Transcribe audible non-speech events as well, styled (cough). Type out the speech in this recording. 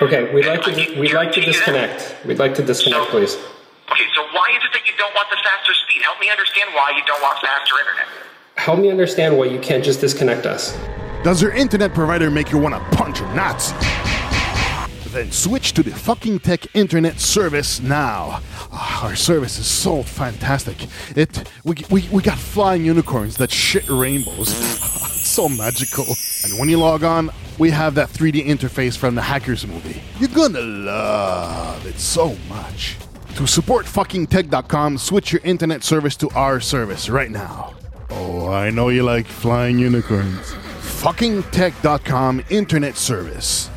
Okay, we'd like to I we'd like to can you do that? disconnect. We'd like to disconnect, please. Okay, so why is it that you don't want the faster speed? Help me understand why you don't want faster internet. Help me understand why you can't just disconnect us. Does your internet provider make you want to punch your nuts? Then switch to the fucking tech internet service now. Ah, our service is so fantastic. It we, we, we got flying unicorns that shit rainbows. (laughs) So magical. And when you log on, we have that 3D interface from the Hackers movie. You're gonna love it so much. To support fuckingtech.com, switch your internet service to our service right now. Oh, I know you like flying unicorns. Fuckingtech.com internet service.